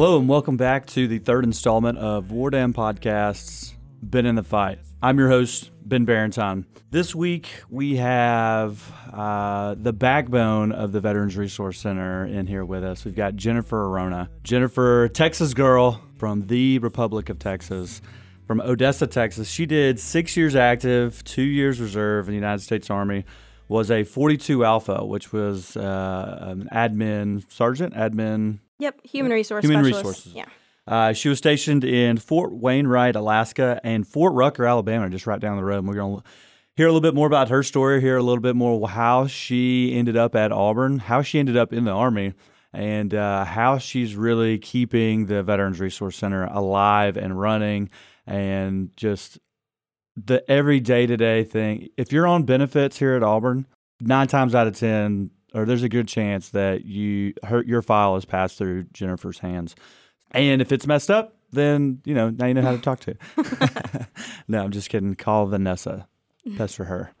Hello and welcome back to the third installment of War Podcast's Been in the Fight. I'm your host, Ben Barentine. This week we have uh, the backbone of the Veterans Resource Center in here with us. We've got Jennifer Arona. Jennifer, Texas girl from the Republic of Texas, from Odessa, Texas. She did six years active, two years reserve in the United States Army. Was a 42 Alpha, which was uh, an admin sergeant, admin Yep, human resource Human specialist. resources. Yeah. Uh, she was stationed in Fort Wainwright, Alaska, and Fort Rucker, Alabama, just right down the road. And we're going to hear a little bit more about her story, hear a little bit more how she ended up at Auburn, how she ended up in the Army, and uh, how she's really keeping the Veterans Resource Center alive and running, and just the every day to day thing. If you're on benefits here at Auburn, nine times out of ten, or there's a good chance that you her, your file is passed through Jennifer's hands. And if it's messed up, then you know now you know how to talk to. no, I'm just kidding. Call Vanessa. Pester her.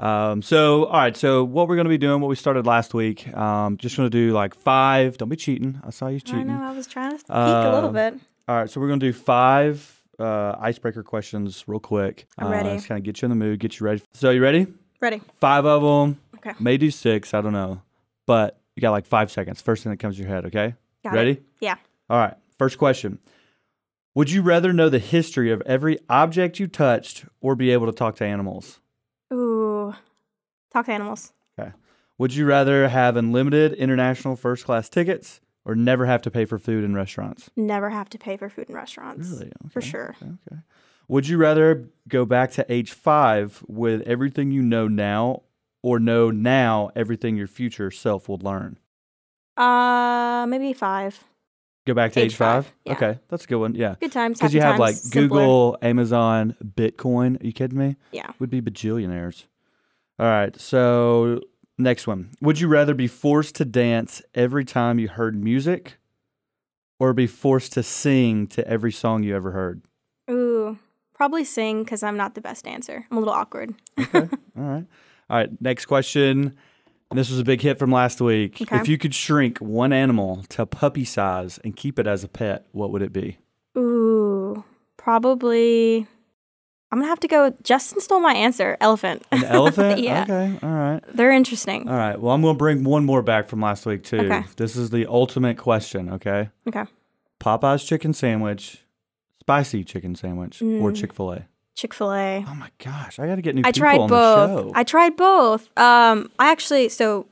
Um, so all right. So what we're going to be doing, what we started last week, um, just going to do like five. Don't be cheating. I saw you cheating. I know. I was trying to peek a little Uh, bit. All right, so we're gonna do five uh, icebreaker questions real quick. I'm uh, ready. Just kind of get you in the mood, get you ready. So you ready? Ready? Five of them. Okay. May do six. I don't know, but you got like five seconds. First thing that comes to your head. Okay. Got it. ready? Yeah. All right. First question. Would you rather know the history of every object you touched or be able to talk to animals? Ooh. Talk to animals. Okay. Would you rather have unlimited international first class tickets or never have to pay for food in restaurants? Never have to pay for food in restaurants. Really? For sure. Okay, okay. Would you rather go back to age five with everything you know now or know now everything your future self will learn? Uh, maybe five. Go back to Age age, five? five, yeah. Okay, that's a good one. Yeah. Good times. Because you have times, like simpler. Google, Amazon, Bitcoin. Are you kidding me? Yeah. Would be bajillionaires. All right. So, next one. Would you rather be forced to dance every time you heard music or be forced to sing to every song you ever heard? Ooh. Probably sing because I'm not the best dancer. I'm a little awkward. Okay. All right. All right. Next question. And this was a big hit from last week. Okay. If you could shrink one animal to puppy size and keep it as a pet, what would it be? Ooh. Probably. I'm gonna have to go. Justin stole my answer. Elephant. An elephant? yeah. Okay. All right. They're interesting. All right. Well, I'm to bring one more back from last week, too. Okay. This is the ultimate question, okay? Okay. Popeye's chicken sandwich, spicy chicken sandwich, or Mm. Chick fil A? Chick Fil A. Oh my gosh. I got to get new I people tried both. the show. I tried both. Um, I actually so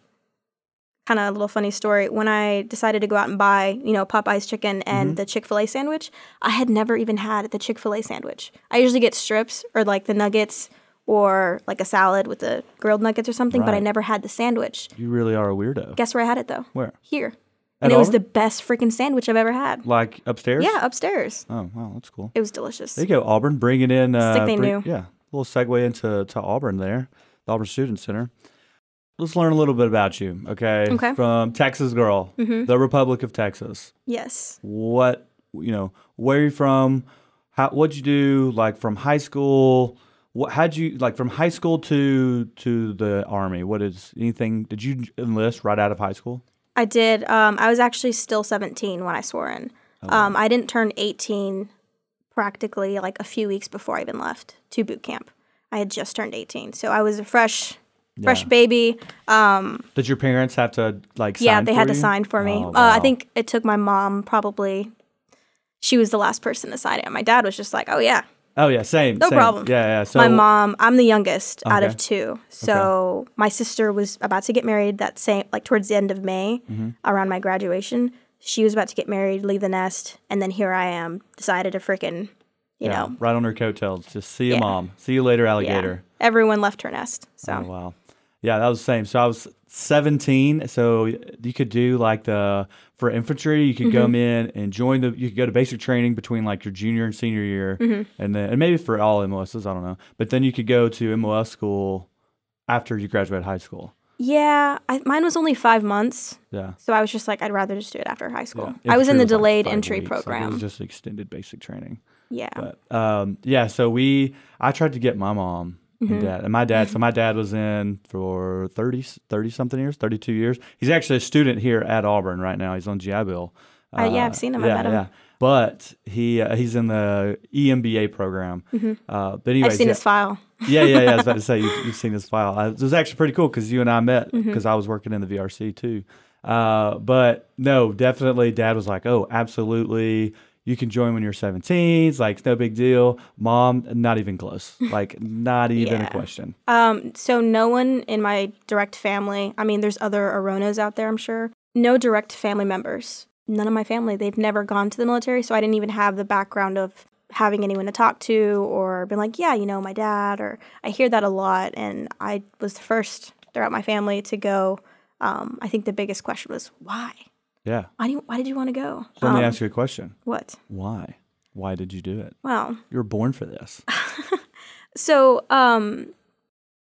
kind of a little funny story. When I decided to go out and buy, you know, Popeye's chicken and Mm-hmm. the Chick Fil A sandwich, I had never even had the Chick Fil A sandwich. I usually get strips or like the nuggets or like a salad with the grilled nuggets or something, but I never had the sandwich. you really are a weirdo. Guess where I had it though? Where? Here. And it was the best freaking sandwich I've ever had. Like upstairs? Yeah, upstairs. Oh, wow. That's cool. It was delicious. There you go, Auburn. Bringing in. Uh, like they bring- knew. Yeah. A little segue into to Auburn there, the Auburn Student Center. Let's learn a little bit about you, okay? Okay. From Texas girl, Mhm. the Republic of Texas. Yes. What, you know, where are you from? How, what'd you do, like, from high school? What, how'd you, like, from high school to to the Army? What is, anything, did you enlist right out of high school? I did. Um, I was actually still 17 when I swore in. Oh, Um, I didn't turn 18 practically like a few weeks before I even left to boot camp. I had just turned 18, so I was a fresh, fresh baby. Um, Did your parents have to, like, yeah, they had to sign for me. Oh, uh, I think it took my mom probably. She was the last person to sign it. My dad was just like, "Oh yeah, Oh, yeah, same. No same. problem. Yeah, yeah. So, my mom i'm the youngest out of Okay. two so my sister was about to get married that same like towards the end of may Mm-hmm. around my graduation she was about to get married leave the nest and then here i am decided to freaking you yeah, know right on her coattails. Just see you, Yeah. mom. See you later, yeah, alligator. everyone left her nest so Oh wow. Yeah, that was the same. So I was 17. So you could do like the for infantry, you could Mm-hmm. come in and join the. You could go to basic training between like your junior and senior year, Mm-hmm. and then and maybe for all MOSs, I don't know. But then you could go to MOS school after you graduate high school. yeah I, mine was only five months Yeah. so i was just like i'd rather just do it after high school Yeah. i was in the like, delayed five entry weeks. Like, program it was just extended basic training. yeah But um, yeah, so we I tried to get my mom Mm-hmm. and dad, and my dad. So my dad was in for 30, 30 something years, thirty two years. He's actually a student here at Auburn right now. He's on GI Bill. Uh, yeah, I've seen him. I Yeah, met him. yeah. But he uh, he's in the EMBA program. Uh, but anyways, Mm-hmm. I've seen yeah. his file. yeah, yeah, yeah. I was about to say you've, you've seen his file. Uh, it was actually pretty cool because you and I met Mm-hmm. because I was working in the VRC too. Uh, but no, definitely, Dad was like, "Oh, absolutely, you can join when you're 17. It's like no big deal." Mom, not even close. Like not even a question. Um, so no one in my direct family. I mean, there's other Aronas out there, I'm sure. No direct family members. None of my family. They've never gone to the military, so I didn't even have the background of having anyone to talk to or been like, yeah, you know, my dad. Or I hear that a lot, and I was the first throughout my family to go. Um, I think the biggest question was why. Yeah. Why do you, Why did you want to go? So let me Um, ask you a question. What? Why? Why did you do it? Well, You were born for this. So, um,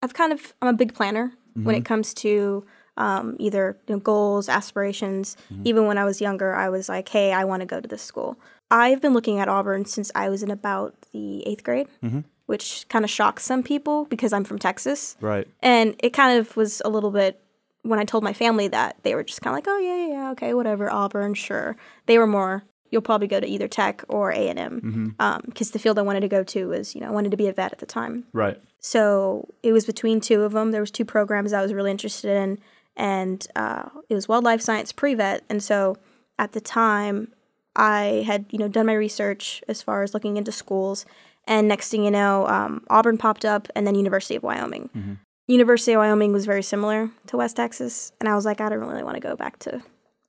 I've kind of I'm a big planner when Mm-hmm. it comes to um, either you know, goals, aspirations. Mm-hmm. Even when I was younger, I was like, "Hey, I want to go to this school." I've been looking at Auburn since I was in about the eighth grade, Mm-hmm. which kind of shocks some people because I'm from Texas, Right. and it kind of was a little bit. When I told my family that, they were just kind of like, "Oh yeah, yeah, yeah, okay, whatever, Auburn, sure." They were more, "You'll probably go to either Tech or A and M," Mm-hmm. because the field I wanted to go to was, you know, I wanted to be a vet at the time. Right. So it was between two of them. There was two programs I was really interested in, and uh, it was wildlife science pre-vet. And so at the time, I had you know done my research as far as looking into schools. And next thing you know, um, Auburn popped up, and then University of Wyoming. Mm-hmm. University of Wyoming was very similar to West Texas, and I was like, I don't really want to go back to.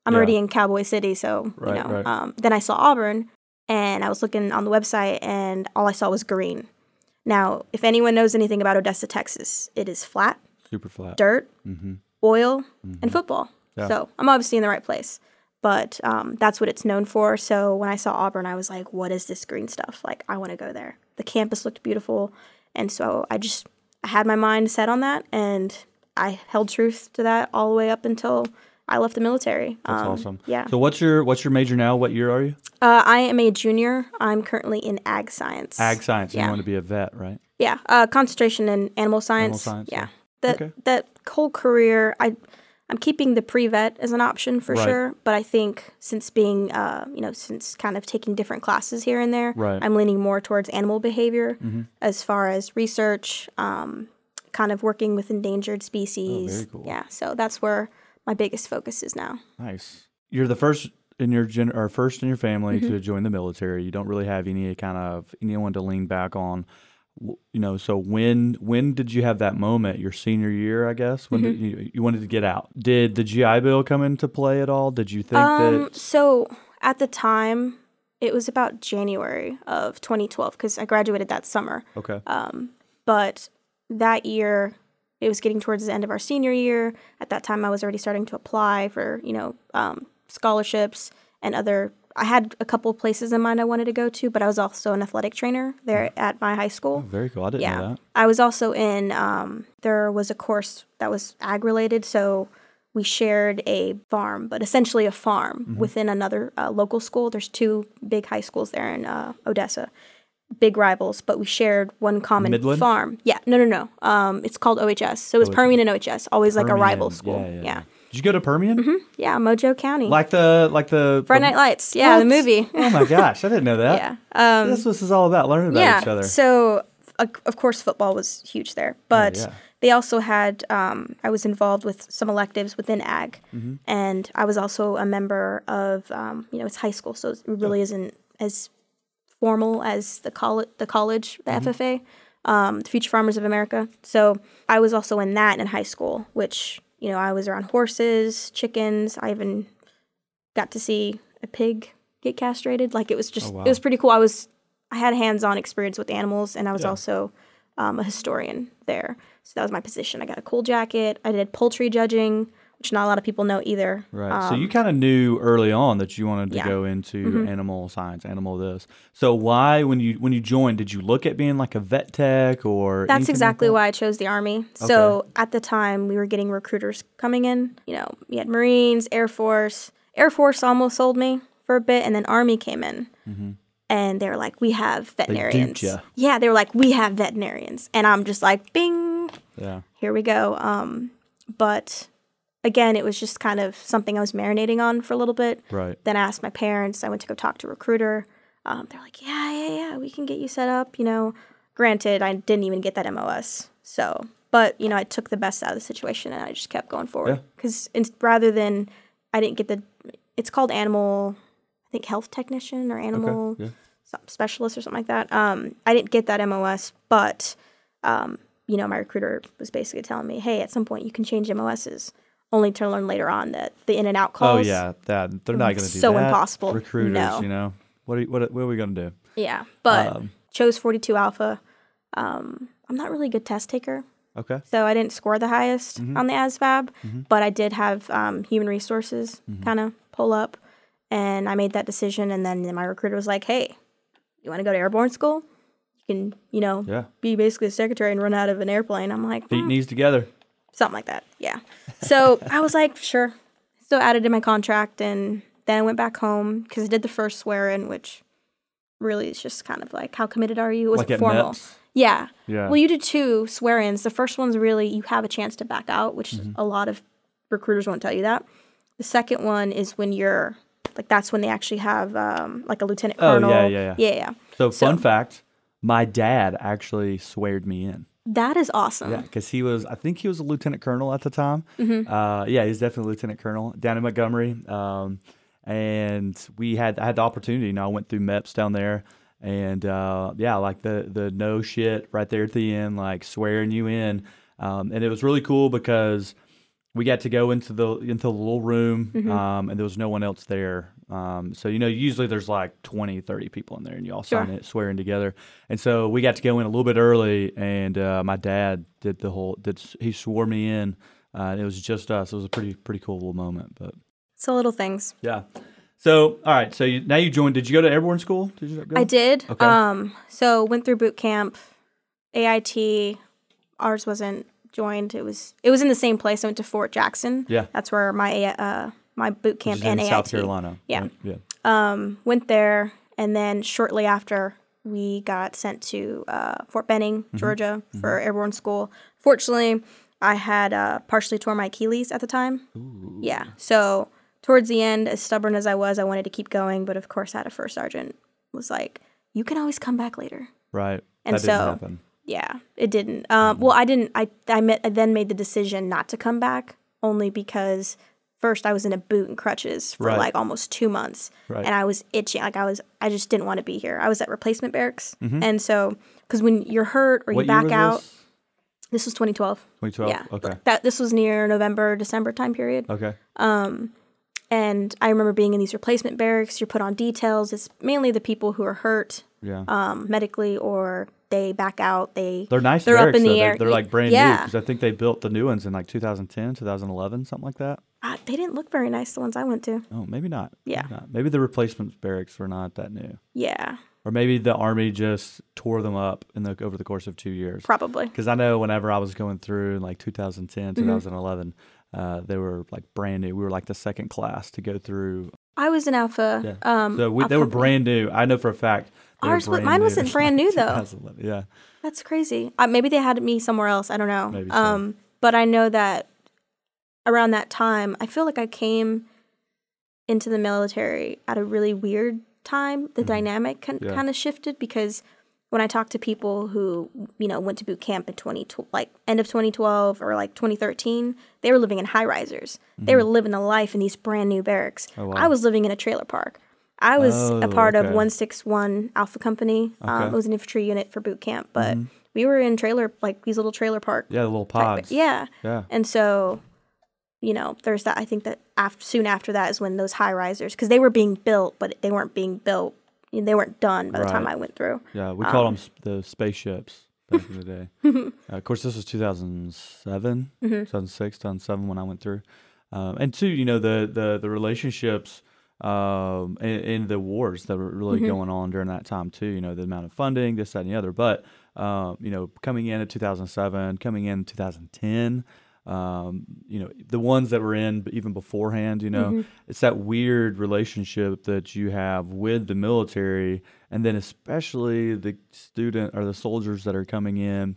I'm Yeah. already in Cowboy City, so Right, you know. right. Um, then I saw Auburn, and I was looking on the website, and all I saw was green. Now, if anyone knows anything about Odessa, Texas, it is flat, Super flat. dirt, Mm-hmm. oil, and football. Yeah. So I'm obviously in the right place. But um, that's what it's known for. So when I saw Auburn, I was like, what is this green stuff? Like, I want to go there. The campus looked beautiful. And so I just I had my mind set on that. And I held truth to that all the way up until I left the military. That's Um, awesome. Yeah. So what's your what's your major now? What year are you? Uh, I am a junior. I'm currently in ag science. Ag science. Yeah. You want to be a vet, right? Yeah, uh, concentration in animal science. Animal science, Yeah, yeah. that Okay. that whole career, I I'm keeping the pre vet as an option for Right. sure. But I think since being, uh, you know, since kind of taking different classes here and there, Right. I'm leaning more towards animal behavior Mhm. as far as research, um, kind of working with endangered species. Oh, cool. Yeah, so that's where my biggest focus is now. Nice. You're the first in your gen or first in your family Mm-hmm. to join the military. You don't really have any kind of anyone to lean back on. You know, so when when did you have that moment? Your senior year, I guess. When Mm-hmm. did you you wanted to get out? Did the GI Bill come into play at all? Did you think Um, that? so at the time, it was about January of 2012 because I graduated that summer. Okay. Um, but that year, it was getting towards the end of our senior year. At that time, I was already starting to apply for, you know, um, scholarships and other. I had a couple of places in mind I wanted to go to, but I was also an athletic trainer there at my high school. Very cool. I didn't Yeah. know that. I was also in, um, there was a course that was ag related. So we shared a farm, but essentially a farm Mm-hmm. within another uh, local school. There's two big high schools there in uh, Odessa, big rivals, but we shared one common Midland? farm. Yeah, no, no, no. Um, it's called OHS. So it was OHS. Permian and OHS, always like a rival school. Yeah, yeah, yeah. Did you go to Permian? Yeah, Mojo County. Like the like the Friday the- Night Lights. Yeah, the movie. oh my gosh, I didn't know that. yeah. Um, That's what this is all about, learning about yeah. each other. So, of course, football was huge there, but yeah. they also had. Um, I was involved with some electives within ag, Mm-hmm. and I was also a member of. Um, you know, it's high school, so it really isn't as formal as the college, the college, the Mm-hmm. FFA, um, the Future Farmers of America. So I was also in that in high school, which you know I was around horses, chickens. I even got to see a pig get castrated. Like it was just, Oh, wow. it was pretty cool. I was, I had hands-on experience with animals, and I was Yeah. also um, a historian there. So that was my position. I got a cool jacket. I did poultry judging, which not a lot of people know either. Right. so Um, you kind of knew early on that you wanted to yeah. Mm-hmm. go into animal science, animal this. So why, when you when you joined, did you look at being like a vet tech or? That's anything like exactly that? why I chose the Army. So at the time, we were getting recruiters coming in. You know, we had Marines, Air Force. Air Force almost sold me for a bit, and then Army came in. And they were like, we have veterinarians. ya. Yeah, they were like, we have veterinarians. And I'm just like, bing, Yeah. here we go. Um, but again, it was just kind of something I was marinating on for a little bit. Right. Then I asked my parents. I went to go talk to a recruiter. Um, they're like, yeah, yeah, yeah, we can get you set up. You know, granted, I didn't even get that MOS. So, but you know, I took the best out of the situation and I just kept going forward. Because rather than I didn't get the, it's called animal, I think health technician or animal Okay. Yeah. specialist or something like that. Um, I didn't get that MOS, but um, you know, my recruiter was basically telling me, hey, at some point you can change MOSs. Only to learn later on that the in and out calls. Oh yeah, that they're not going to do So that. impossible. Recruiters, No. you know, what are, what are- what are we going to do? Yeah, but Um, chose 42 alpha. Um, I'm not really a good test taker, Okay. so I didn't score the highest Mm-hmm. on the ASVAB, but I did have um, human resources Mm-hmm. kind of pull up, and I made that decision. And then my recruiter was like, "Hey, you want to go to airborne school? You can, you know, Yeah. be basically a secretary and run out of an airplane." I'm like, Feet "Hmm." knees together. Something like that. Yeah. So I was like, sure. So added in my contract, and then I went back home because I did the first swear in, which really is just kind of like, how committed are you? It wasn't Like formal. Yeah. Yeah. Well, you do two swear ins. The first one's really you have a chance to back out, which Mm-hmm. a lot of recruiters won't tell you that. The second one is when you're like that's when they actually have um, like a lieutenant colonel. Oh, yeah, yeah, yeah. yeah, yeah. So, fun fact, my dad actually sweared me in. That is awesome. Yeah, because he was, I think he was a lieutenant colonel at the time. Mm-hmm. Uh, yeah, he's definitely a lieutenant colonel down in Montgomery. Um, and we had I had the opportunity. You know, I went through MEPS down there, and uh, yeah, like the the no shit right there at the end, like swearing you in. Um, and it was really cool because we got to go into the into the little room, Mm-hmm. um, and there was no one else there. Um, so you know, usually there's like 20, 30 people in there, and you all sign it, swearing together. And so we got to go in a little bit early, and uh, my dad did the whole. Did he swore me in? Uh, and it was just us. It was a pretty pretty cool little moment, but So little things. yeah. So all right, so you, now you joined. Did you go to airborne school? Did you go? I did. Okay. Um, so went through boot camp, AIT. Ours wasn't joined. It was it was in the same place. I went to Fort Jackson. Yeah. that's where my uh my boot Which camp and in AIT. South Carolina. Yeah. right? Yeah. Um, went there, and then shortly after, we got sent to uh, Fort Benning, Mm-hmm. Georgia, for airborne school. Fortunately, I had uh, partially torn my Achilles at the time. Yeah, so towards the end, as stubborn as I was, I wanted to keep going, but of course, I had a first sergeant was like, "You can always come back later." Right. And that didn't so- happen. Yeah, it didn't. Um, well, I didn't. I I, met, I then made the decision not to come back only because first I was in a boot and crutches for Right. like almost two months, Right. and I was itching. Like I was, I just didn't want to be here. I was at replacement barracks, and so because when you're hurt or Mm-hmm. What you back out, this? this was 2012. 2012. Yeah, Okay. that this was near November, December time period. Okay. Um, And I remember being in these replacement barracks. You're put on details. It's mainly the people who are hurt Yeah. um, medically or they back out. They They're nice they're up in the though. They're- air. They're, like brand new because I think they built the new ones in like 2010, 2011, something like that. Uh, they didn't look very nice. The ones I went to. Oh, maybe not. Yeah. Maybe, not. maybe the replacement barracks were not that new, Yeah, or maybe the army just tore them up in the over the course of two years. probably. Because I know whenever I was going through in like 2010, Mm-hmm. 2011, uh, they were like brand new. We were like the second class to go through. I was in Alpha. Yeah. Um, So we, Alpha they were brand new. I know for a fact. Ours wa- brand mine new. wasn't brand new, though. Yeah. That's crazy. Uh, maybe they had me somewhere else. I don't know. Maybe so. Um, but I know that around that time, I feel like I came into the military at a really weird time. The dynamic con- Mm-hmm. Yeah. kind of shifted because when I talk to people who you know went to boot camp in twenty like end of twenty twelve or like twenty thirteen, they were living in high risers. They were living a life in these brand new barracks. Mm-hmm. Oh, wow. I was living in a trailer park. I was a Oh, part of 161 Alpha Company. Um, Okay. Mm-hmm. it was an infantry unit for boot camp, but we were in trailer, like these little trailer park. Yeah, the little type- pods. Yeah. Yeah. And so, you know, there's that. I think that after, soon after that is when those high risers, because they were being built, but they weren't being built. They weren't done by the time I went through. Yeah, we Um, called them the spaceships back in the day. uh, of course, this was 2007, Mm-hmm. 2006, 2007 when I went through. Um, and two, you know, the the the relationships um, in, in the wars that were really Mm-hmm. going on during that time too. You know, the amount of funding, this, that, and the other. But um, you know, coming in at 2007, coming in 2010. Um, you know, the ones that were in even beforehand, you know, Mm-hmm. it's that weird relationship that you have with the military, and then especially the student or the soldiers that are coming in,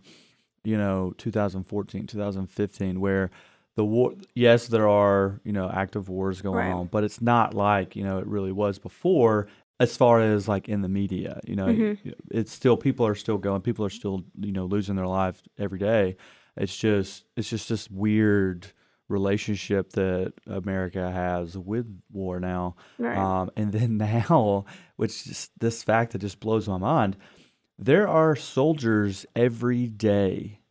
you know, 2014, 2015, where the war. Yes, there are you know active wars going Right. on, but it's not like you know it really was before. As far as like in the media, you know, Mhm. it's still people are still going. People are still you know losing their life every day. It's just it's just this weird relationship that America has with war now. Right. Um, and then now, which just this fact that just blows my mind, there are soldiers every day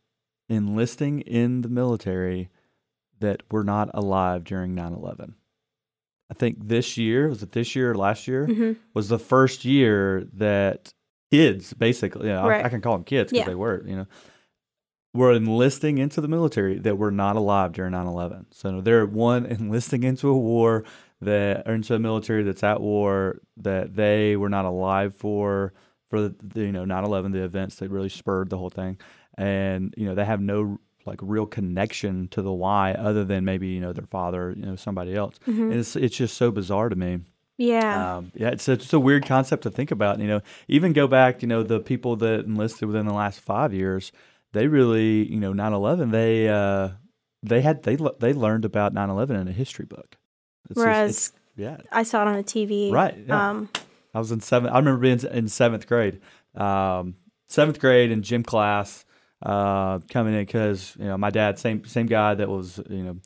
enlisting in the military that were not alive during 9 11. I think this year, was it this year or last year, hmm was the first year that kids, basically, you know, I- I, can call them kids because Yeah. they were, you know, were enlisting into the military that were not alive during 9 11. So they're one enlisting into a war that, or into a military that's at war that they were not alive for, for the, you know, 9 11, the events that really spurred the whole thing. And, you know, they have no like real connection to the why other than maybe, you know, their father, you know, somebody else. hmm And it's, it's just so bizarre to me. Yeah. Um, yeah, it's a, it's a weird concept to think about. You know, even go back. You know, the people that enlisted within the last five years, they really, you know, 9-11, They uh, they had they they learned about 9-11 in a history book. It's just- Whereas it's- yeah, I saw it on the TV. right. Yeah. Um, I was in seventh. I remember being in seventh grade. Um, seventh grade in gym class, uh, coming in because you know my dad, same same guy that was you know,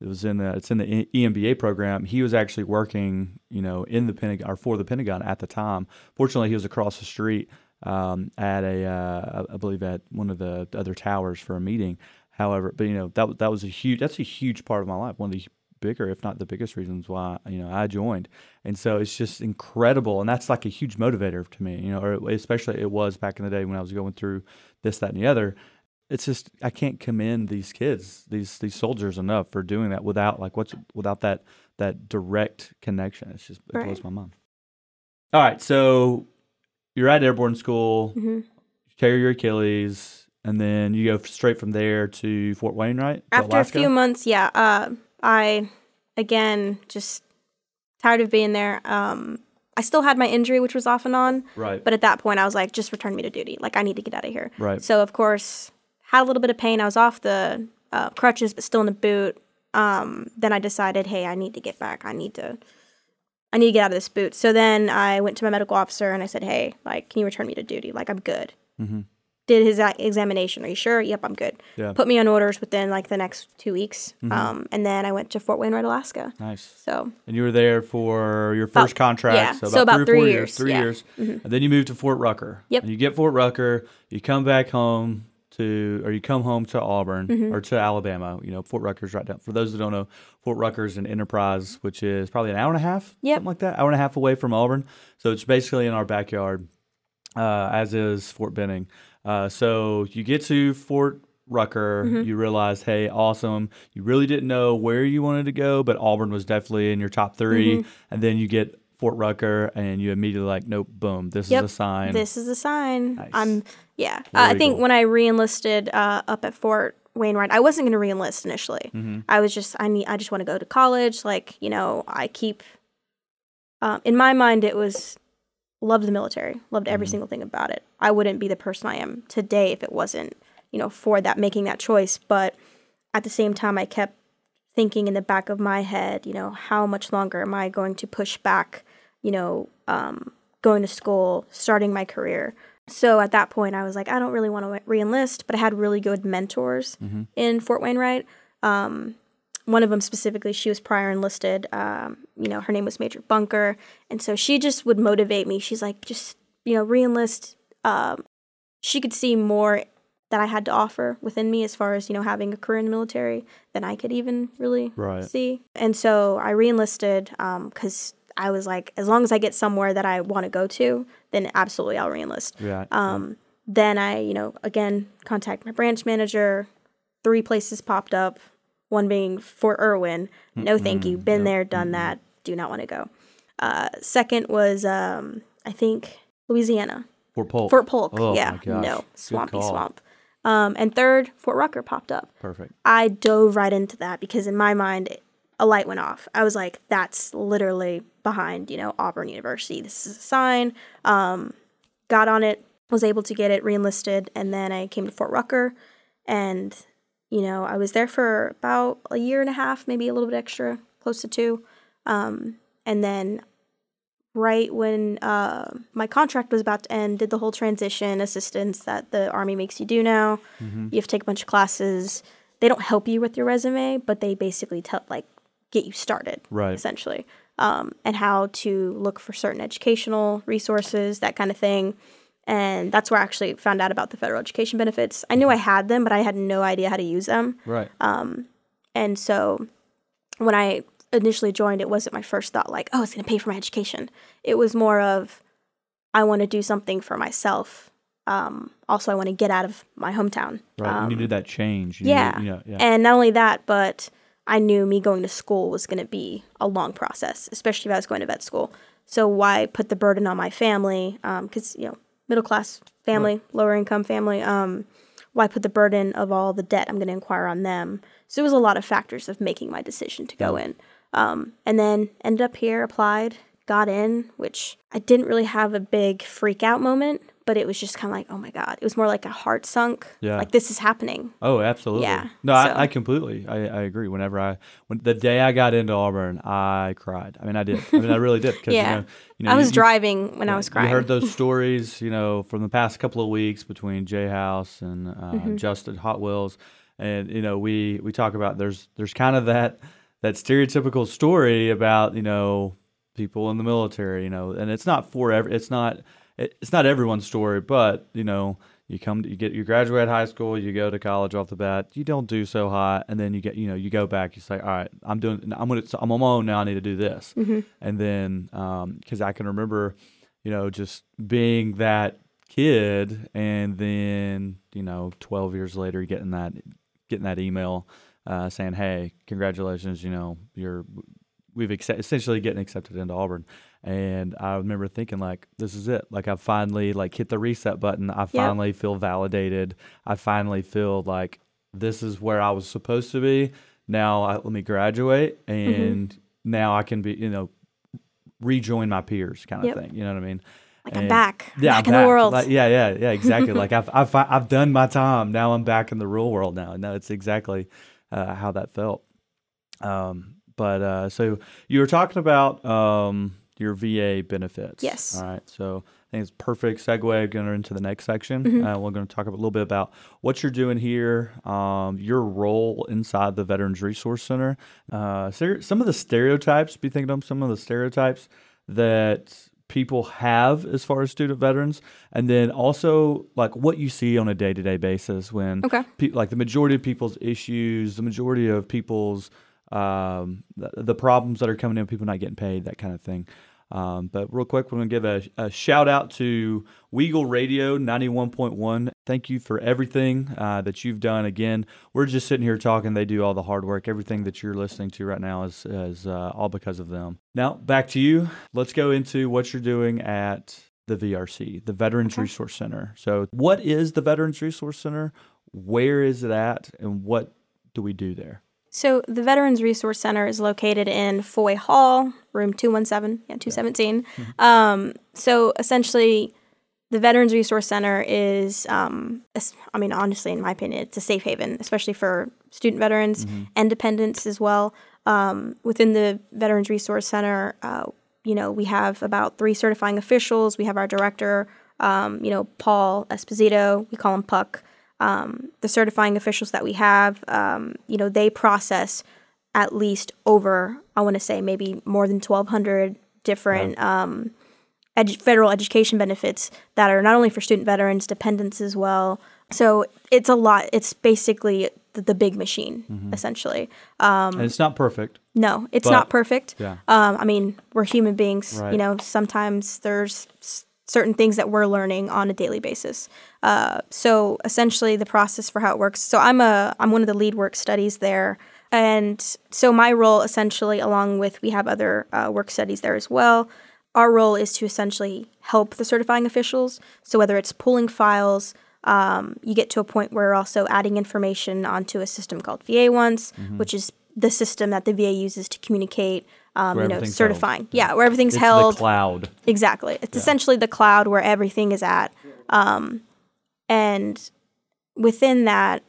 it was in the it's in the EMBA program. He was actually working you know in the Pentagon or for the Pentagon at the time. Fortunately, he was across the street um, at a uh, I believe at one of the other towers for a meeting. However, but you know that that was a huge that's a huge part of my life. One of the bigger, if not the biggest reasons why you know I joined. And so it's just incredible, and that's like a huge motivator to me. You know, or especially it was back in the day when I was going through this, that, and the other. It's just I can't commend these kids, these these soldiers enough for doing that without like what's without that that direct connection. It's just it blows my mind. All right, so you're at airborne school, mhm. you tear your Achilles, and then you go straight from there to Fort Wayne, right? To After Alaska? a few months, yeah, uh, I again just tired of being there. Um, I still had my injury, which was off and on, right, but at that point, I was like, just return me to duty. Like, I need to get out of here. right, So, of course, had a little bit of pain. I was off the uh, crutches, but still in the boot. Um, then I decided, hey, I need to get back. I need to, I need to get out of this boot. So then I went to my medical officer and I said, hey, like, can you return me to duty? Like, I'm good. hmm Did his examination. Are you sure? Yep, I'm good. yeah, Put me on orders within like the next two weeks. Mhm. Um, and then I went to Fort Wainwright, Alaska. nice. So And you were there for your About- first contract, yeah, so about, so about three or three four years, years, three yeah. years, Mhm. and then you moved to Fort Rucker. Yep. And you get Fort Rucker, you come back home to, or you come home to Auburn Mhm. or to Alabama. You know, Fort Rucker's right down. For those that don't know, Fort Rucker's an Enterprise, which is probably an hour and a half, Yep. something like that, hour and a half away from Auburn. So it's basically in our backyard, uh, as is Fort Benning. Uh, so you get to Fort Rucker, Mhm. you realize, hey, awesome. You really didn't know where you wanted to go, but Auburn was definitely in your top 3 Mhm. And then you get Fort Rucker, and you immediately like, nope, boom, this Yep, is a sign. this is a sign. Nice. I'm yeah. Uh, I think when I reenlisted uh, up at Fort Wainwright, I wasn't going to reenlist initially. hmm I was just I need I just want to go to college. Like you know, I keep. Um, in my mind, it was loved the military, loved every Mhm. single thing about it. I wouldn't be the person I am today if it wasn't you know for that making that choice. But at the same time, I kept thinking in the back of my head, you know, how much longer am I going to push back? You know, um, going to school, starting my career. So at that point, I was like, I don't really want to reenlist, but I had really good mentors Mhm. in Fort Wainwright. Um, one of them specifically, she was prior enlisted. Um, you know, her name was Major Bunker, and so she just would motivate me. She's like, just you know, reenlist. Um, she could see more that I had to offer within me as far as you know having a career in the military than I could even really Right. see. And so I reenlisted because I was like, as long as I get somewhere that I want to go to, then absolutely I'll reenlist. Yeah. Um, then I, you know, again, contact my branch manager. Three places popped up, one being Fort Irwin. No, thank you. Been there, done mm-mm. that. Do not want to go. Uh, second was, um, I think, Louisiana. Fort Polk. Fort Polk. Oh, yeah. No. Swampy swamp. Um, and third, Fort Rucker popped up. Perfect. I dove right into that because in my mind, a light went off. I was like, that's literally behind, you know, Auburn University. This is a sign. Um, got on it, was able to get it reenlisted, and then I came to Fort Rucker, and you know, I was there for about a year and a half, maybe a little bit extra, close to two. Um, and then right when uh, my contract was about to end, did the whole transition assistance that the Army makes you do now. Mm-hmm. You have to take a bunch of classes. They don't help you with your resume, but they basically tell like get you started, Right. essentially, um, and how to look for certain educational resources, that kind of thing. And that's where I actually found out about the federal education benefits. I knew I had them, but I had no idea how to use them. Right. Um, and so when I initially joined, it wasn't my first thought like, oh, it's going to pay for my education. It was more of, I want to do something for myself. Um, also, I want to get out of my hometown. Right. Um, you needed that change. Yeah. Needed, know, yeah. And not only that, but I knew me going to school was going to be a long process, especially if I was going to vet school. So why put the burden on my family? Because you know, middle class family, lower income family. Um, why put the burden of all the debt I'm going to inquire on them? So it was a lot of factors of making my decision to go in. Um, and then ended up here, applied, got in, which I didn't really have a big freak out moment, but it was just kind of like, oh my god, it was more like a heart sunk. Yeah. like this is happening. Oh, absolutely. Yeah, No, so- I, I completely, I, I agree. Whenever I, when the day I got into Auburn, I cried. I mean, I did. I mean, I really did. Cause, Yeah. You know, you know, I was you- driving when I was crying. You heard those stories, you know, from the past couple of weeks between Jay House and uh, Mm-hmm. Justin Hot Wheels, and you know, we we talk about there's there's kind of that that stereotypical story about you know people in the military, you know, and it's not for every, it's not it's not everyone's story, but you know. You come, to, you get, you graduate high school, you go to college off the bat. You don't do so hot, and then you get, you know, you go back. You say, "All right, I'm doing, I'm gonna, I'm on my own now. I need to do this." Mm-hmm. And then, because I can remember, you know, just being that kid, and then, you know, 12 years later, getting that, getting that email uh, saying, "Hey, congratulations! You know, you're, we've accept- essentially getting accepted into Auburn." And I remember thinking, like, this is it. Like, I finally like hit the reset button. I finally feel validated. I finally feel like this is where I was supposed to be. Now I, let me graduate, Mm-hmm. and now I can be, you know, rejoin my peers, kind of Yep. thing. You know what I mean? Like I'm back. Yeah, back I'm in the world. Like, yeah, yeah, yeah, exactly. like I've, I've I've done my time. Now I'm back in the real world. Now, and that's exactly uh, how that felt. Um, but uh, so you were talking about um, your VA benefits. Yes. All right. So I think it's perfect segue going into the next section. Mm-hmm. Uh, we're going to talk a little bit about what you're doing here, um, your role inside the Veterans Resource Center, uh, some of the stereotypes. Be thinking of some of the stereotypes that people have as far as student veterans, and then also like what you see on a day to day basis when Okay. pe- like the majority of people's issues, the majority of people's um, the, the problems that are coming in, people not getting paid, that kind of thing. Um, but real quick, we're going to give a, a shout out to Weagle Radio 91.1. Thank you for everything uh, that you've done. Again, we're just sitting here talking. They do all the hard work. Everything that you're listening to right now is, is uh, all because of them. Now, back to you. Let's go into what you're doing at the VRC, the Veterans Okay. Resource Center. So, what is the Veterans Resource Center? Where is it at? And what do we do there? So the Veterans Resource Center is located in Foy Hall, room 217, yeah, 217. Um, so essentially, the Veterans Resource Center is, um, I mean, honestly, in my opinion, it's a safe haven, especially for student veterans and dependents as well. Um, within the Veterans Resource Center, uh, you know, we have about three certifying officials. We have our director, um, you know, Paul Esposito. We call him Puck um, the certifying officials that we have, um, you know, they process at least over, I want to say maybe more than 1,200 different um, edu- federal education benefits that are not only for student veterans, dependents as well. So it's a lot. It's basically the, the big machine, essentially. Um, and it's not perfect. no, it's But- not perfect. Yeah. Um, I mean, we're human beings. Right. You know, sometimes there's certain things that we're learning on a daily basis. Uh, so essentially, the process for how it works. So I'm a I'm one of the lead work studies there, and so my role essentially, along with we have other uh, work studies there as well. Our role is to essentially help the certifying officials. So whether it's pulling files. Um, you get to a point where also adding information onto a system called VA Once, Mm-hmm. which is the system that the VA uses to communicate, um, you know, everything's held. certifying. Yeah, where everything's It's held. the cloud. Exactly. It's essentially the cloud where everything is at. Um, and within that,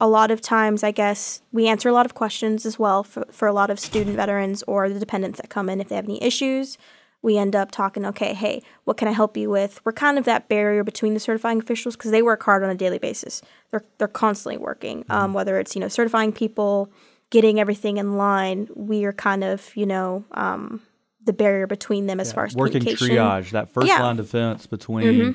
a lot of times, I guess, we answer a lot of questions as well for, for a lot of student veterans or the dependents that come in if they have any issues. We end up talking, okay, hey, what can I help you with? We're kind of that barrier between the certifying officials because they work hard on a daily basis. They're, they're constantly working, um, whether it's, you know, certifying people, getting everything in line. We are kind of, you know, um, the barrier between them as far as working triage, that first Yeah. Mm-hmm. line defense between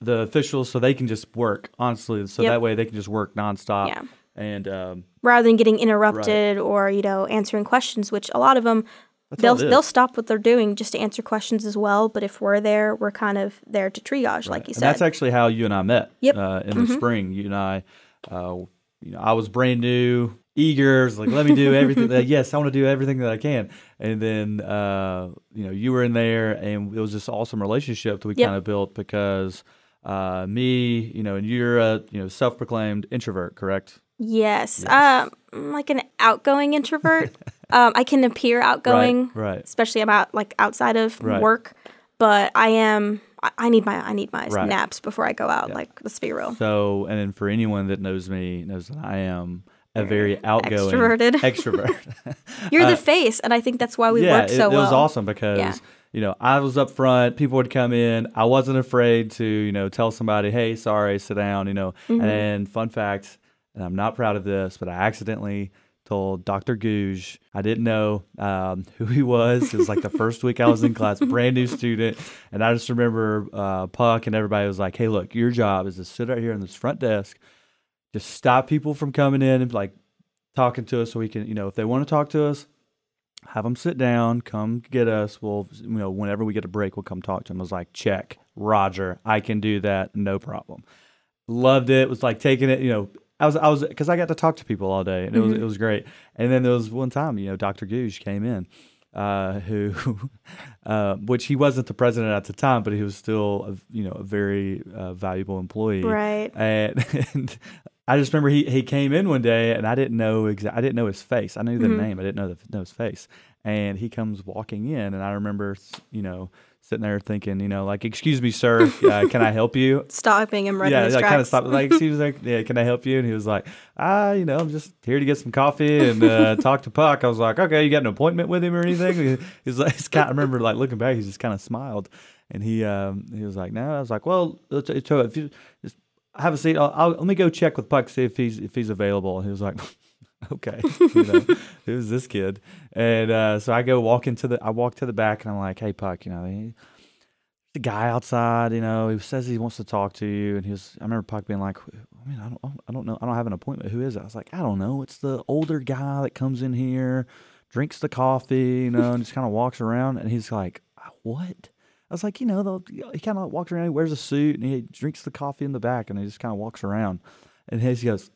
the officials, so they can just work honestly. So Yep. that way they can just work nonstop. Yeah. And um, rather than getting interrupted or you know answering questions which a lot of them That's they'll all it is. they'll stop what they're doing just to answer questions as well but if we're there we're kind of there to triage like you and said that's actually how you and I met. Yep. Mm-hmm. Uh, in the spring, you and I, uh, you know, I was brand new, eager, was like, let me do everything. that, yes, I want to do everything that I can. And then, uh, you know, you were in there, and it was this awesome relationship that we Yep. kind of built because uh, me, you know, and you're a you know self-proclaimed introvert, correct? yes, Um, like an outgoing introvert um, i can appear outgoing Right. Right. especially about like outside of Right. work but i am I- need my i need my Right. naps before i go out like let's be real So, and then for anyone that knows me, knows that I am a very outgoing extroverted. extrovert. you're Uh, the face and i think that's why we yeah, work so it well It was awesome because Yeah. you know I was up front. People would come in. I wasn't afraid to you know tell somebody, "Hey, sorry, sit down." You know, Mm-hmm. and fun fact, and I'm not proud of this, but I accidentally told Dr. Gogue I didn't know um, who he was. It was like the first week I was in class, brand new student, and I just remember uh, Puck and everybody was like, "Hey, look, your job is to sit right here on this front desk, just stop people from coming in and like talking to us, so we can, you know, if they want to talk to us." have them sit down, come get us. We'll, you know, whenever we get a break, we'll come talk to them. I was like, check, Roger, I can do that, no problem. Loved it. Was like taking it, you know. I was, I was, because I got to talk to people all day, and it was, it was great. And then there was one time, you know, Dr. Gogue came in, uh, who, uh, which he wasn't the president at the time, but he was still, a, you know, a very uh, valuable employee, right and, and I just remember he, he came in one day and I didn't know exa- I didn't know his face. I knew the name. I didn't know the, know his face. And he comes walking in, and I remember you know sitting there thinking, you know, like, excuse me, sir, uh, can I help you? stopping him right yeah, his I kind of stopped. Like, he was like, yeah, can I help you? And he was like, ah, you know, I'm just here to get some coffee and uh, talk to Puck. I was like, okay, you got an appointment with him or anything? He's like, he's kind I remember like looking back, he just kind of smiled, and he um, he was like, no. I was like, well, it's, it's, if you just have a seat, I'll, I'll let me go check with Puck see if he's if he's available. And he was like. Okay, you know, who's this kid? And uh, so I go walk into the, I walk to the back, and I'm like, "Hey, Puck, you know, he, the guy outside, you know, he says he wants to talk to you, and he was. I remember Puck being like, I mean, I don't, I don't know, I don't have an appointment. Who is it? I was like, I don't know. It's the older guy that comes in here, drinks the coffee, you know, and just kind of walks around. And he's like, what? I was like, you know, he kind of walks around, he wears a suit, and he drinks the coffee in the back, and he just kind of walks around. And he goes,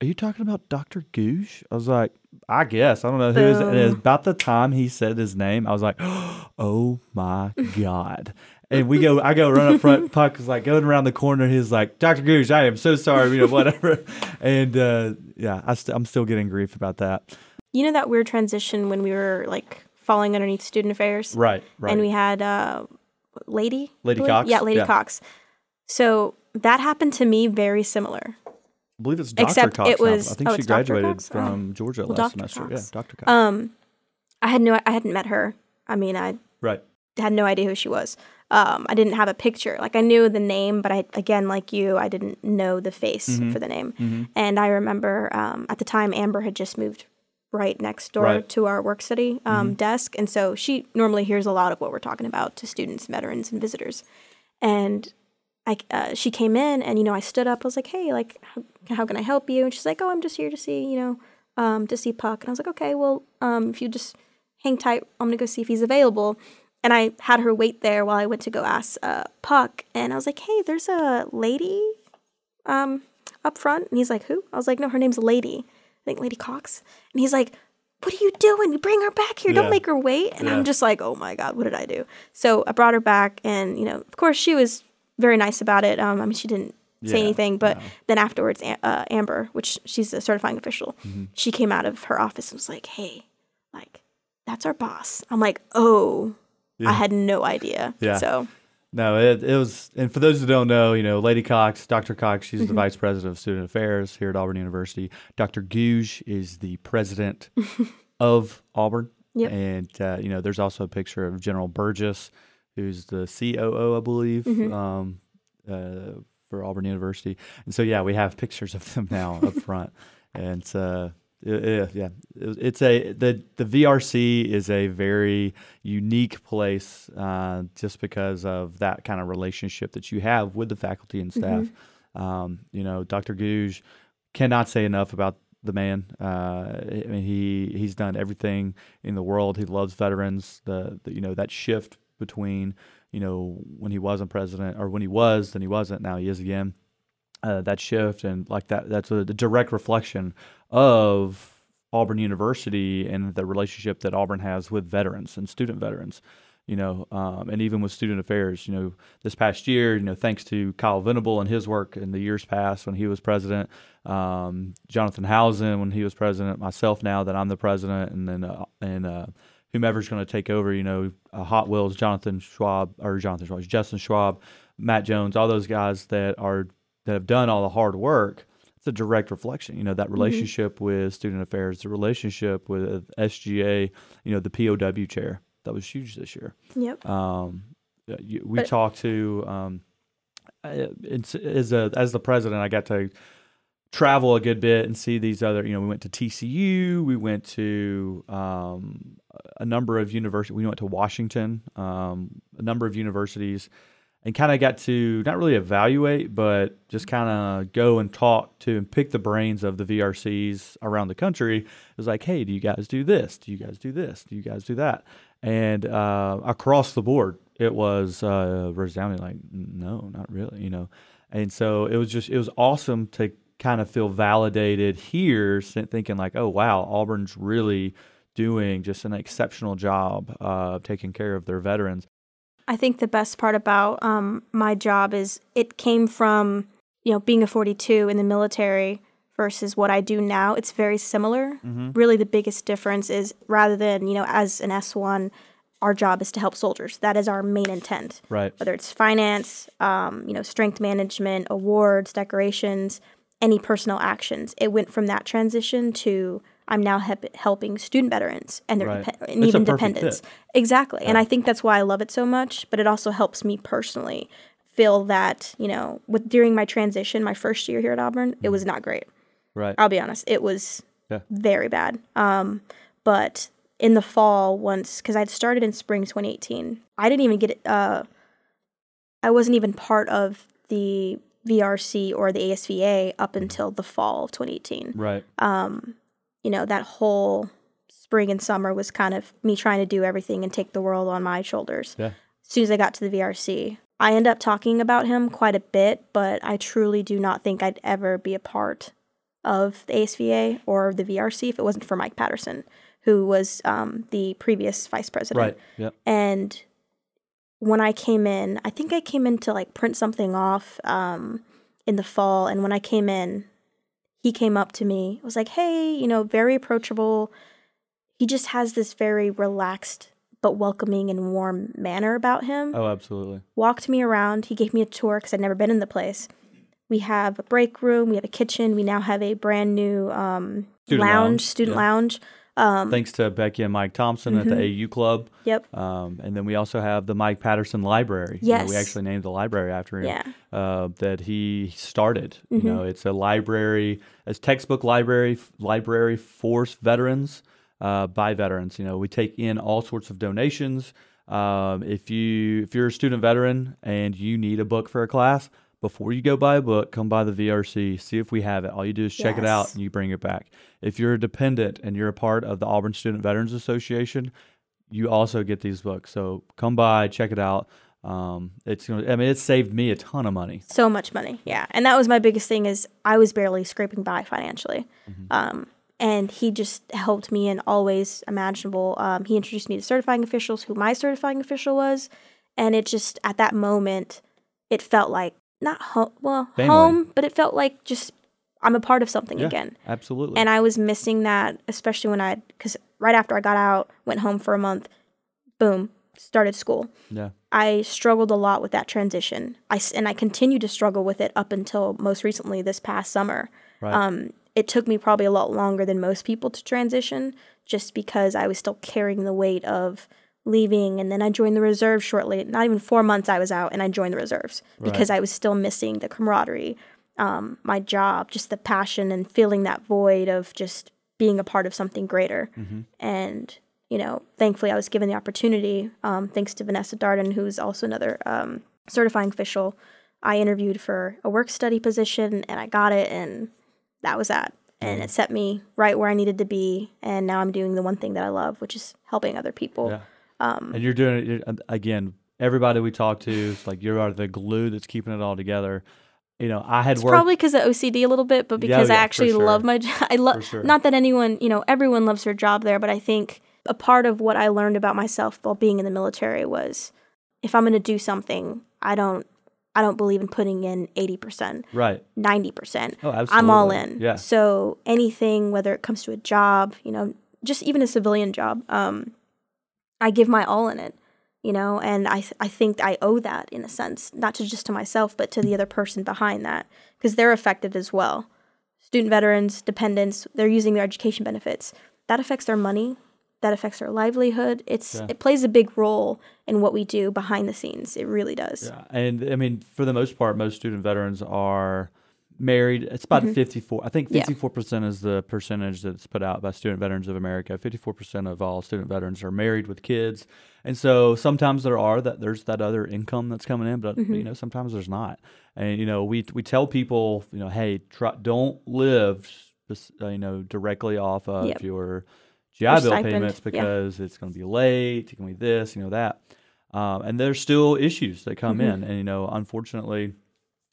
"Are you talking about Doctor Goosh?" I was like, "I guess I don't know who is it." And about the time he said his name, I was like, "Oh my god!" And we go, I go run up front. Puck is like going around the corner. He's like, "Doctor Goosh, I am so sorry," you know, whatever. and uh, yeah, I st- I'm still getting grief about that. You know that weird transition when we were like falling underneath student affairs, Right, right. and we had uh, Lady, Lady? Cox? yeah, Lady Yeah. Cox. So that happened to me very similar. I believe it's Dr. Except Cox. it was, now. I think oh, she graduated Cox? Oh. from Georgia Well, last Dr. semester. Cox. Yeah, Dr. Cox. Um, I had no, I hadn't met her. I mean, I right. had no idea who she was. Um, I didn't have a picture. Like I knew the name, but I again, like you, I didn't know the face Mm-hmm. for the name. And I remember um, at the time Amber had just moved right next door Right. to our work study um, desk, and so she normally hears a lot of what we're talking about to students, veterans, and visitors. And I, uh, she came in, and you know, I stood up. I was like, "Hey, like, how, how can I help you?" And she's like, "Oh, I'm just here to see, you know, um, to see Puck." And I was like, "Okay, well, um, if you just hang tight, I'm gonna go see if he's available." And I had her wait there while I went to go ask uh, Puck, and I was like, "Hey, there's a lady, um, up front." And he's like, "Who?" I was like, "No, her name's Lady. Lady Cox." And he's like, "What are you doing? You bring her back here. Yeah. Don't make her wait." And Yeah. I'm just like, "Oh my god, what did I do?" So I brought her back, and you know, of course, she was very nice about it. Um, I mean, she didn't say Yeah, anything, but no. then afterwards, uh, Amber, which she's a certifying official, Mm-hmm. she came out of her office and was like, "Hey, like, that's our boss." I'm like, "Oh." I had no idea. Yeah. So No, it, it was, and for those who don't know, you know, Lady Cox, Dr. Cox, she's the vice president of student affairs here at Auburn University. Dr. Gogue is the president of Auburn. Yep. And, uh, you know, there's also a picture of General Burgess, who's the COO, I believe, um, uh, for Auburn University. And so, yeah, we have pictures of them now up front. And, uh, it- it- yeah, it's a the the VRC is a very unique place uh, just because of that kind of relationship that you have with the faculty and staff. Um, you know, Dr. Gogue cannot say enough about the man. Uh, I mean, he he's done everything in the world. He loves veterans. The, the you know that shift between you know when he wasn't president or when he was, then he wasn't. Now he is again. Uh, that shift and like that that's a, direct reflection of Auburn University and the relationship that Auburn has with veterans and student veterans you know, um, and even with student affairs, you know, this past year, you know, thanks to Kyle Venable and his work in the years past when he was president, um, Jonathan Housen when he was president, myself now that I'm the president, and then uh, and uh, whomever's going to take over, you know, uh, Hot Wheels, Jonathan Schwab or Jonathan Schwab, Justin Schwab, Matt Jones, all those guys that are that have done all the hard work. It's a direct reflection, you know, that relationship with student affairs, the relationship with SGA, you know, the POW chair that was huge this year. Yep. Um, uh, we But- talked to um, it's, as a as the president, I got to travel a good bit and see these other. You know, we went to TCU, we went to um, a number of universities. We went to Washington, um, a number of universities, and kind of got to not really evaluate, but just kind of go and talk to and pick the brains of the VRCs around the country. It was like, hey, do you guys do this? Do you guys do this? Do you guys do that? And uh, across the board, it was uh, resounding like, no, not really, you know. And so it was just, it was awesome to kind of feel validated here, thinking like, oh wow, Auburn's really doing just an exceptional job uh, of taking care of their veterans. I think the best part about um, my job is it came from you know being a 42 in the military versus what I do now. It's very similar. Really, the biggest difference is rather than you know as an S1, our job is to help soldiers. That is our main intent. Right. Whether it's finance, um, you know, strength management, awards, decorations, any personal actions. It went from that transition to I'm now hep- helping student veterans and their Right. depe- and even dependents. fit. Exactly. And I think that's why I love it so much, but it also helps me personally feel that, you know, with during my transition, my first year here at Auburn, it was not great. Right. I'll be honest, it was Yeah. very bad. Um, but in the fall, once because I'd started in spring 2018, I didn't even get. Uh, I wasn't even part of the VRC or the ASVA up until the fall of 2018 Right. um, you know, that whole spring and summer was kind of me trying to do everything and take the world on my shoulders. Yeah. As soon as I got to the VRC, I end up talking about him quite a bit, but I truly do not think I'd ever be a part of the ASVA or the VRC if it wasn't for Mike Patterson, who was um, the previous vice president. Right. Yep. And when I came in, I think I came in to like print something off um, in the fall. And when I came in, he came up to me, was like, hey, you know, very approachable. He just has this very relaxed but welcoming and warm manner about him. Oh, absolutely. Walked me around. He gave me a tour because I'd never been in the place. We have a break room. We have a kitchen. We now have a brand new um, Student lounge, lounge, student yeah. lounge. Um, Thanks to Becky and Mike Thompson at the Mm-hmm. AU Club. yep. Um, and then we also have the Mike Patterson Library. You know, we actually named the library after him. Yeah. Uh, that he started. Mm-hmm. You know, it's a library, it's textbook library, library for veterans uh, by veterans. You know, we take in all sorts of donations. Um, if you if you're a student veteran and you need a book for a class, before you go buy a book, come by the VRC, see if we have it. All you do is check it out and you bring it back. If you're a dependent and you're a part of the Auburn Student Veterans Association, you also get these books. So come by, check it out. Um, it's gonna, I mean, it saved me a ton of money. so much money yeah and that was my biggest thing is i was barely scraping by financially Mm-hmm. um, and he just helped me in all ways imaginable um, he introduced me to certifying officials who my certifying official was and it just at that moment it felt like not home well Family. home but it felt like just i'm a part of something Yeah, again Absolutely. and i was missing that especially when i because right after i got out went home for a month boom started school yeah. I struggled a lot with that transition. I and I continued to struggle with it up until most recently this past summer. Right. Um, it took me probably a lot longer than most people to transition, just because I was still carrying the weight of leaving, and then I joined the reserves shortly. Not even four months I was out, and I joined the reserves because I was still missing the camaraderie, um, my job, just the passion, and feeling that void of just being a part of something greater. And you know, thankfully, I was given the opportunity, um, thanks to Vanessa Darden, who's also another um, certifying official. I interviewed for a work study position and I got it, and that was that. And it set me right where I needed to be. And now I'm doing the one thing that I love, which is helping other people. Yeah. Um, and you're doing it you're- again. Everybody we talk to, it's like you are the glue that's keeping it all together. You know, I had it's worked. probably because of OCD a little bit, but because yeah, I actually sure. love my job. I love sure. not that anyone, you know, everyone loves their job there, but I think a part of what I learned about myself while being in the military was if I'm going to do something, I don't I don't believe in putting in 80%, right. 90%. Oh, absolutely. I'm all in. Yeah. So anything, whether it comes to a job, you know, just even a civilian job, um, I give my all in it, you know, and I I think I owe that in a sense, not to just to myself, but to the other person behind that, because they're affected as well. Student veterans, dependents, they're using their education benefits. That affects their money. That affects their livelihood. It's Yeah. it plays a big role in what we do behind the scenes. It really does. Yeah, and I mean, for the most part, most student veterans are married. It's about 54. I think Mm-hmm. Yeah. 54% is the percentage that's put out by Student Veterans of America. 54% of all student veterans are married with kids. And so sometimes there are that there's that other income that's coming in, but Mm-hmm. you know, sometimes there's not. And you know, we we tell people, you know, hey, try, don't live uh, you know, directly off of Yep. your GI bill stipend, payments yeah. because it's going to be late, it can be this, you know, that. Um, and there's still issues that come Mm-hmm. in, and you know, unfortunately,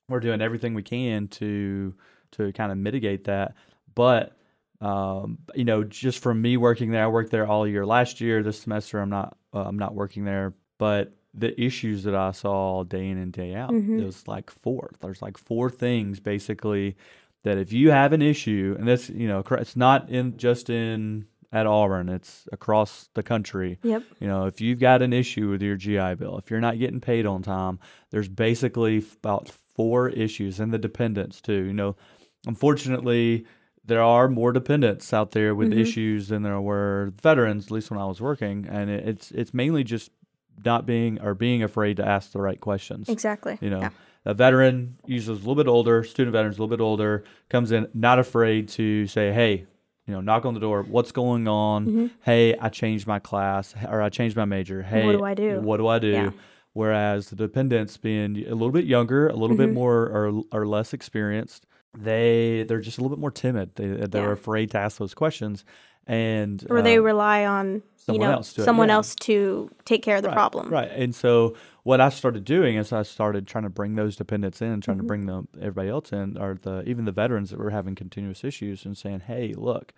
we're doing everything we can to to kind of mitigate that. But um, you know, just from me working there, I worked there all year last year. This semester, I'm not uh, I'm not working there, but the issues that I saw day in and day out, Mhm. it was like four. There's like four things basically that if you have an issue, and that's you know, it's not in just in at Auburn, it's across the country. Yep. You know, if you've got an issue with your GI Bill, if you're not getting paid on time, there's basically about four issues, and the dependents too. You know, unfortunately, there are more dependents out there with Mhm. issues than there were veterans. At least when I was working, and it's it's mainly just not being or being afraid to ask the right questions. Exactly. You know, Yeah. a veteran usually is a little bit older, student veteran's a little bit older, comes in not afraid to say, hey, you know, knock on the door, what's going on? Mhm. Hey, I changed my class or I changed my major. Hey, what do I do? What do I do? Yeah. Whereas the dependents being a little bit younger, a little bit Mhm. more or, or less experienced, they they're just a little bit more timid. They they're Yeah. afraid to ask those questions, and Or they uh, rely on you know else someone yeah. else to take care of the right, problem. Right. And so what I started doing is I started trying to bring those dependents in, trying to Mhm. bring them everybody else in, or the even the veterans that were having continuous issues, and saying, "Hey, look,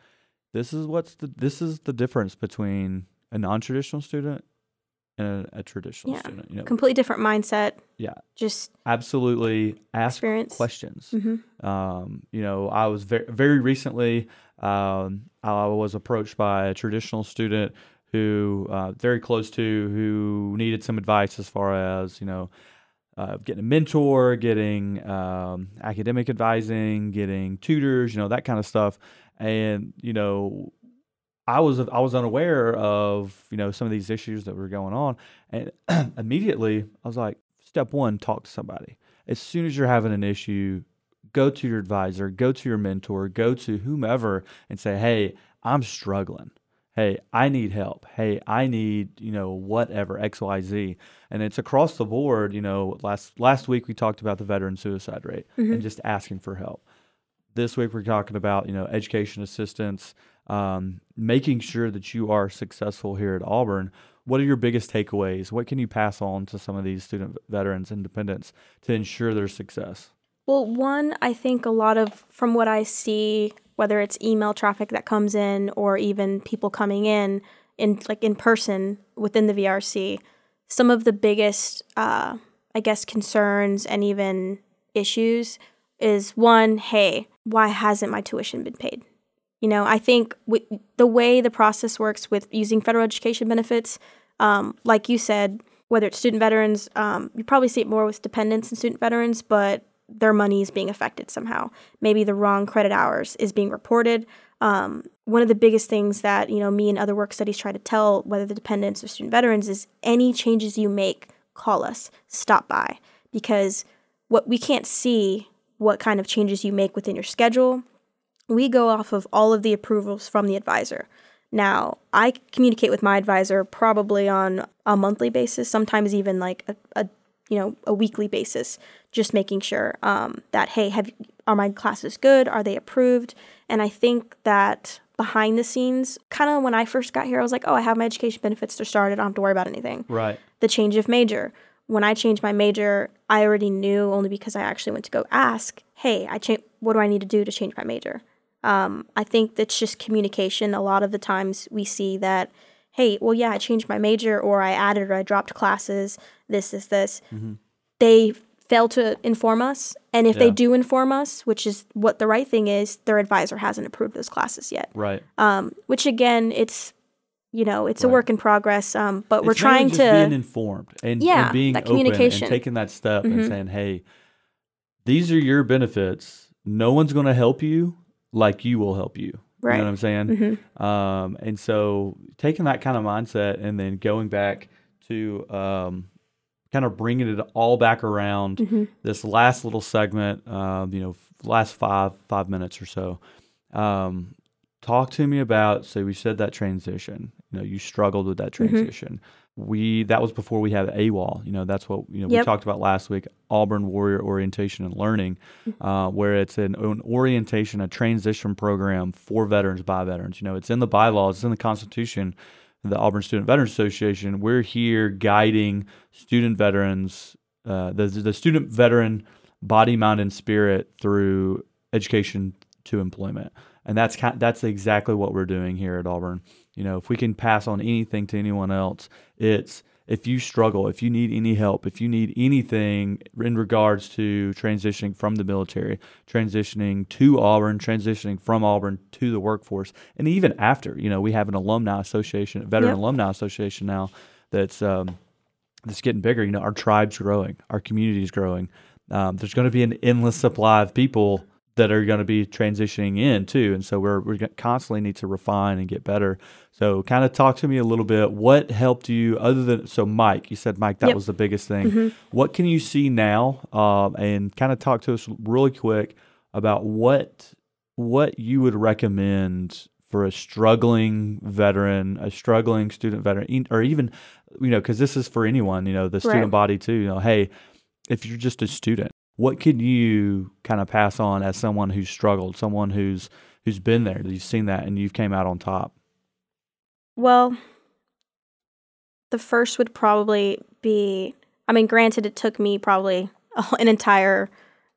this is what's the this is the difference between a non-traditional student and a, a traditional Yeah. student. You know, Completely different mindset. Yeah. Just absolutely ask experience. questions. hmm Um, you know, I was very very recently. Um, I was approached by a traditional student who uh, very close to who needed some advice as far as you know. Uh, getting a mentor, getting um, academic advising, getting tutors, you know that kind of stuff, and you know, I was I was unaware of you know some of these issues that were going on, and immediately I was like, step one, talk to somebody. As soon as you're having an issue, go to your advisor, go to your mentor, go to whomever, and say, hey, I'm struggling. Hey, I need help. Hey, I need you know whatever X Y Z, and it's across the board. You know, last last week we talked about the veteran suicide rate and mm-hmm. just asking for help. This week we're talking about you know education assistance, um, making sure that you are successful here at Auburn. What are your biggest takeaways? What can you pass on to some of these student veterans and dependents to ensure their success? Well, one, I think a lot of from what I see, whether it's email traffic that comes in or even people coming in in like in person within the VRC, some of the biggest, uh, I guess, concerns and even issues is one, hey, why hasn't my tuition been paid? You know, I think with the way the process works with using federal education benefits, um, like you said, whether it's student veterans, um, you probably see it more with dependents and student veterans, but their money is being affected somehow. Maybe the wrong credit hours is being reported. Um, one of the biggest things that you know me and other work studies try to tell whether the dependents or student veterans is any changes you make, call us, stop by, because what we can't see what kind of changes you make within your schedule. We go off of all of the approvals from the advisor. Now, I communicate with my advisor probably on a monthly basis, sometimes even like a, a you know a weekly basis, just making sure um, that hey, have are my classes good? Are they approved? And I think that behind the scenes, kind of when I first got here, I was like, oh, I have my education benefits. They're started. I don't have to worry about anything. Right. The change of major. When I changed my major, I already knew only because I actually went to go ask, hey, I cha- what do I need to do to change my major? Um, I think that's just communication. A lot of the times we see that, hey, well, yeah, I changed my major or I added or I dropped classes, this, this, this. Mm-hmm. They fail to inform us. And if Yeah. they do inform us, which is what the right thing is, their advisor hasn't approved those classes yet. Right. Um, which again, it's, you know, it's a work in progress. Um, but we're trying to. being informed and, Yeah, and being that communication. and taking that step and Mhm. saying, "Hey, these are your benefits. No one's going to help you like you will help you." You know what I'm saying? Mhm. Um, and so taking that kind of mindset and then going back to um, kind of bringing it all back around Mhm. this last little segment, um, you know, last five five minutes or so. Um, talk to me about. So we said that transition. You know, you struggled with that Mm-hmm. We that was before we had AWOL. You know, that's what you know we talked about last week. Auburn Warrior Orientation and Learning, Mm-hmm. uh, where it's an, an orientation, a transition program for veterans by veterans. You know, it's in the bylaws, it's in the Constitution. The Auburn Student Veterans Association. We're here guiding student veterans, uh, the the student veteran body, mind, and spirit through education to employment, and that's kind, that's exactly what we're doing here at Auburn. You know, if we can pass on anything to anyone else, it's if you struggle, if you need any help, if you need anything in regards to transitioning from the military, transitioning to Auburn, transitioning from Auburn to the workforce, and even after, you know, we have an alumni association, veteran Yep. alumni association now that's um, that's getting bigger. You know, our tribe's growing, our community is growing. Um, there's going to be an endless supply of people that are going to be transitioning in too, and so we're we constantly need to refine and get better. So, kind of talk to me a little bit. What helped you other than so Mike? You said Mike that Yep. was the biggest thing. Mm-hmm. What can you see now? Um, and kind of talk to us really quick about what what you would recommend for a struggling veteran, a struggling student veteran, or even you know, because this is for anyone. You know, the student Right. body too. You know, hey, if you're just a student, what could you kind of pass on as someone who's struggled, someone who's who's been there, you've seen that, and you've came out on top? Well, the first would probably be I mean, granted, it took me probably an entire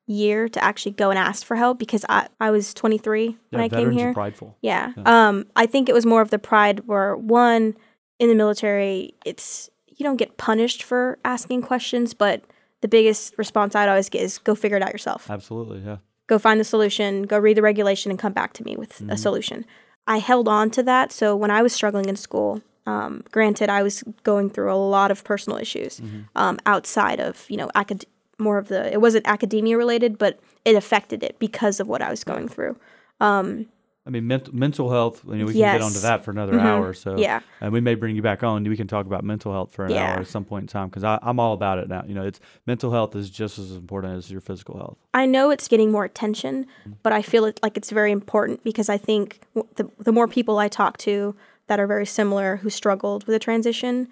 year to actually go and ask for help because I, I was 23 when I came here. prideful. Yeah. Yeah. Um, I think it was more of the pride where one in the military, it's you don't get punished for asking questions, but the biggest response I'd always get is go figure it out yourself. Absolutely, yeah. Go find the solution, go read the regulation, and come back to me with a solution. I held on to that. So when I was struggling in school, um, granted, I was going through a lot of personal issues um, outside of you know acad- more of the. It wasn't academia related, but it affected it because of what I was going through. Um, I mean, ment- mental health. You know, we can get onto that for another Mhm. hour. So yeah. and we may bring you back on. We can talk about mental health for an Yeah. hour at some point in time because I'm all about it now. You know, it's mental health is just as important as your physical health. I know it's getting more attention, but I feel it like it's very important because I think w- the, the more people I talk to that are very similar who struggled with a transition,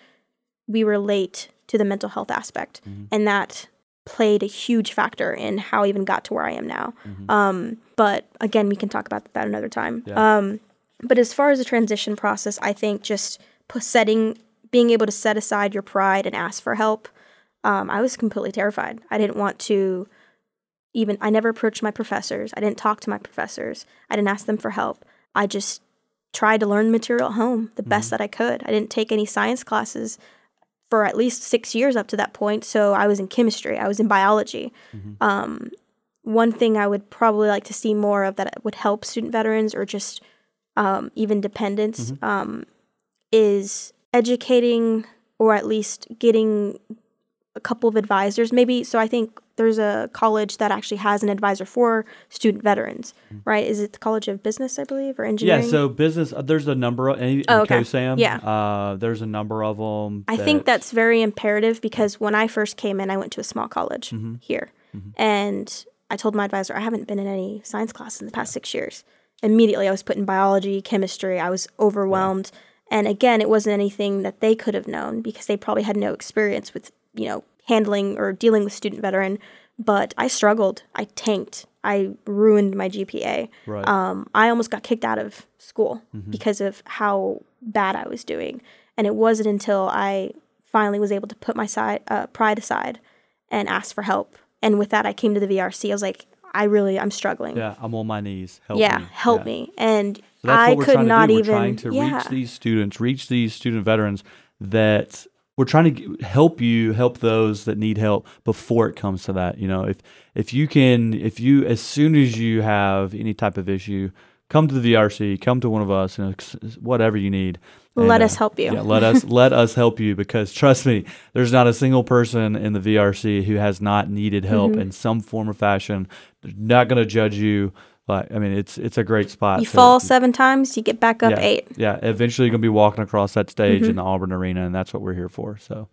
we relate to the mental health aspect. And that played a huge factor in how I even got to where I am now. Um, but again, we can talk about that another time. Yeah. Um, but as far as the transition process, I think just setting, being able to set aside your pride and ask for help. Um, I was completely terrified. I didn't want to even I never approached my professors. I didn't talk to my professors. I didn't ask them for help. I just tried to learn material at home the best that I could. I didn't take any science classes for at least six years up to that point. So I was in chemistry. I was in biology. Um, one thing I would probably like to see more of that would help student veterans or just um, even dependents um, is educating or at least getting a couple of advisors maybe so i think there's a college that actually has an advisor for student veterans right is it the college of business i believe or engineering Yeah, so business. uh, There's a number of and, Oh, okay. COSAM. Yeah. uh, there's a number of them. I think that's very imperative because when I first came in, I went to a small college Mm-hmm. here. And I told my advisor, I haven't been in any science class in the past six years. Immediately, I was put in biology, chemistry. I was overwhelmed. And again, it wasn't anything that they could have known because they probably had no experience with, you know, handling or dealing with student veteran. But I struggled. I tanked. I ruined my GPA. Right. Um, I almost got kicked out of school Mm-hmm. because of how bad I was doing. And it wasn't until I finally was able to put my side, uh, pride aside and ask for help. And with that, I came to the VRC. I was like, I really, I'm struggling. yeah, I'm on my knees. Help Yeah, me. help Yeah. me. And So I could not even. We're trying to yeah. reach these students, reach these student veterans that we're trying to help you help those that need help before it comes to that. You know, if if you can, if you as soon as you have any type of issue, come to the VRC, come to one of us, and whatever you need. Let And, us help you. Yeah, let us let us help you because trust me, there's not a single person in the VRC who has not needed help Mm-hmm. in some form or fashion. They're not going to judge you. But I mean, it's it's a great spot. You fall seven times, you get back up yeah, eight. Yeah, eventually you're gonna be walking across that stage Mm-hmm. in the Auburn Arena, and that's what we're here for. So,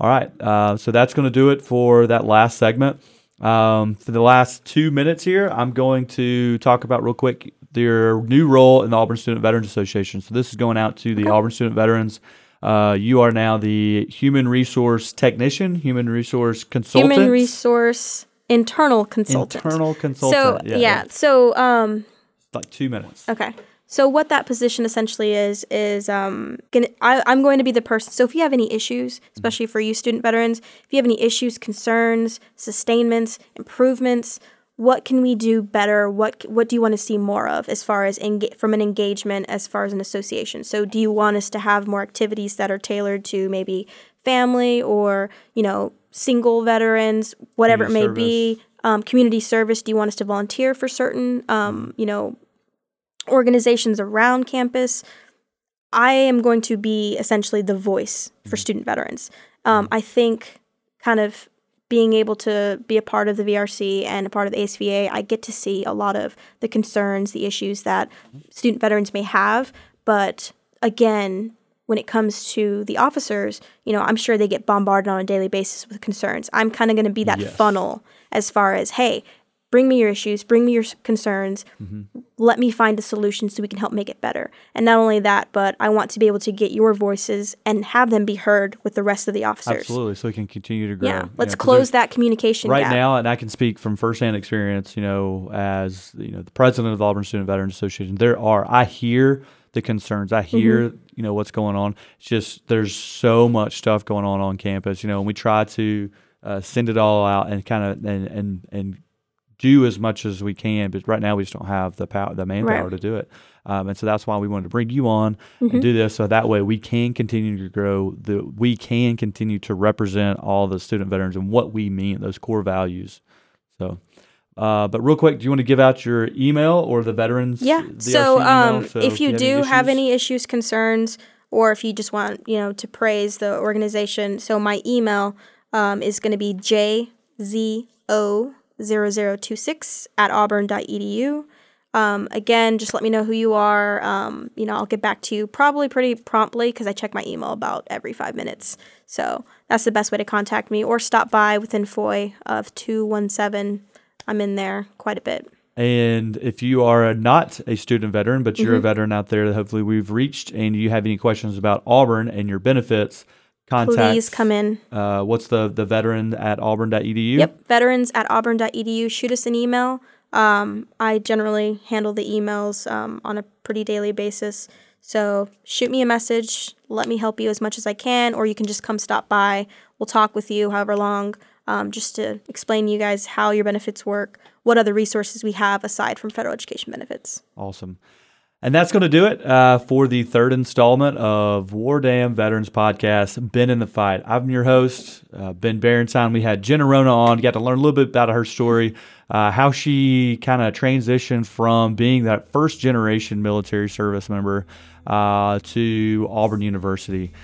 all right, uh, so that's gonna do it for that last segment. Um, for the last two minutes here, I'm going to talk about real quick their new role in the Auburn Student Veterans Association. So this is going out to the Auburn Student Veterans. Uh, you are now the human resource technician, human resource consultant, Human resource internal consultant. internal consultant. So yeah, so um, like two minutes. Okay. So what that position essentially is is um gonna, I, I'm going to be the person. So if you have any issues, especially for you student veterans, if you have any issues, concerns, sustainments, improvements, what can we do better? What what do you want to see more of as far as enga- from an engagement as far as an association? So do you want us to have more activities that are tailored to maybe family or you know single veterans, whatever Community it may be? Um, community service. Do you want us to volunteer for certain um, you know organizations around campus. I am going to be essentially the voice for student veterans. Um, I think kind of being able to be a part of the VRC and a part of the ASVA, I get to see a lot of the concerns, the issues that student veterans may have. But again, when it comes to the officers, you know, I'm sure they get bombarded on a daily basis with concerns. I'm kind of going to be that Yes. funnel as far as, hey, bring me your issues, bring me your concerns, mm-hmm. let me find a solution so we can help make it better. And not only that, but I want to be able to get your voices and have them be heard with the rest of the officers. Absolutely, so we can continue to grow. Yeah, let's know, close that communication gap. right gap. now, and I can speak from firsthand experience. You know, as you know, the president of the Auburn Student Veterans Association, there are I hear the concerns. I hear Mm-hmm. you know what's going on. It's just there's so much stuff going on on campus. You know, and we try to uh, send it all out and kind of and and and do as much as we can. But right now, we just don't have the power, the manpower Right. to do it. Um, and so that's why we wanted to bring you on Mm-hmm. and do this, so that way we can continue to grow. The we can continue to represent all the student veterans and what we mean, those core values. So, uh, but real quick, do you want to give out your email or the veterans? Yeah. VRC So, um, So if you have do have issues- any issues, concerns, or if you just want, you know, to praise the organization, so my email um, is going to be jzo0026 at auburn.edu. Um, again, just let me know who you are. Um, you know, I'll get back to you probably pretty promptly because I check my email about every five minutes. So that's the best way to contact me or stop by within Foy of 217. I'm in there quite a bit. And if you are not a student veteran, but you're a Mm-hmm. veteran out there that hopefully we've reached, and you have any questions about Auburn and your benefits, contact. Please come in. Uh, what's the the veteran at auburn.edu? Yep, veterans at auburn.edu. Shoot us an email. Um, I generally handle the emails um, on a pretty daily basis. So shoot me a message. Let me help you as much as I can, or you can just come stop by. We'll talk with you however long, um, just to explain to you guys how your benefits work, what other resources we have aside from federal education benefits. Awesome. And that's going to do it uh, for the third installment of War Damn Veterans Podcast, Ben in the Fight. I'm your host, uh, Ben Barenstein. We had Jenna Rona on. Got to learn a little bit about her story, uh, how she kind of transitioned from being that first generation military service member uh, to Auburn University.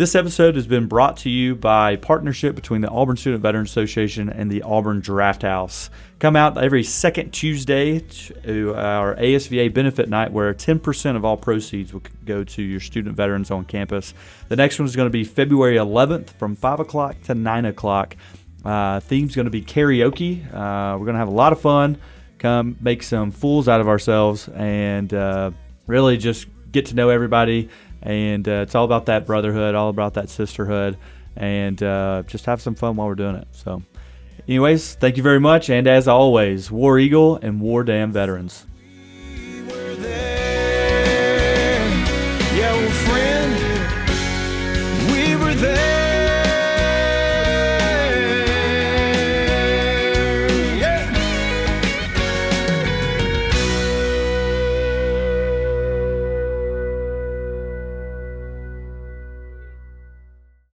This episode has been brought to you by partnership between the Auburn Student Veterans Association and the Auburn Draft House. Come out every second Tuesday to our ASVA benefit night where 10% of all proceeds will go to your student veterans on campus. The next one is going to be February 11th from 5 o'clock to 9 o'clock. Uh, theme's going to be karaoke. Uh, we're going to have a lot of fun. Come make some fools out of ourselves and uh, really just get to know everybody and uh, it's all about that brotherhood, all about that sisterhood, and uh, just have some fun while we're doing it. So, anyways, thank you very much, and as always, War Eagle and War Damn Veterans.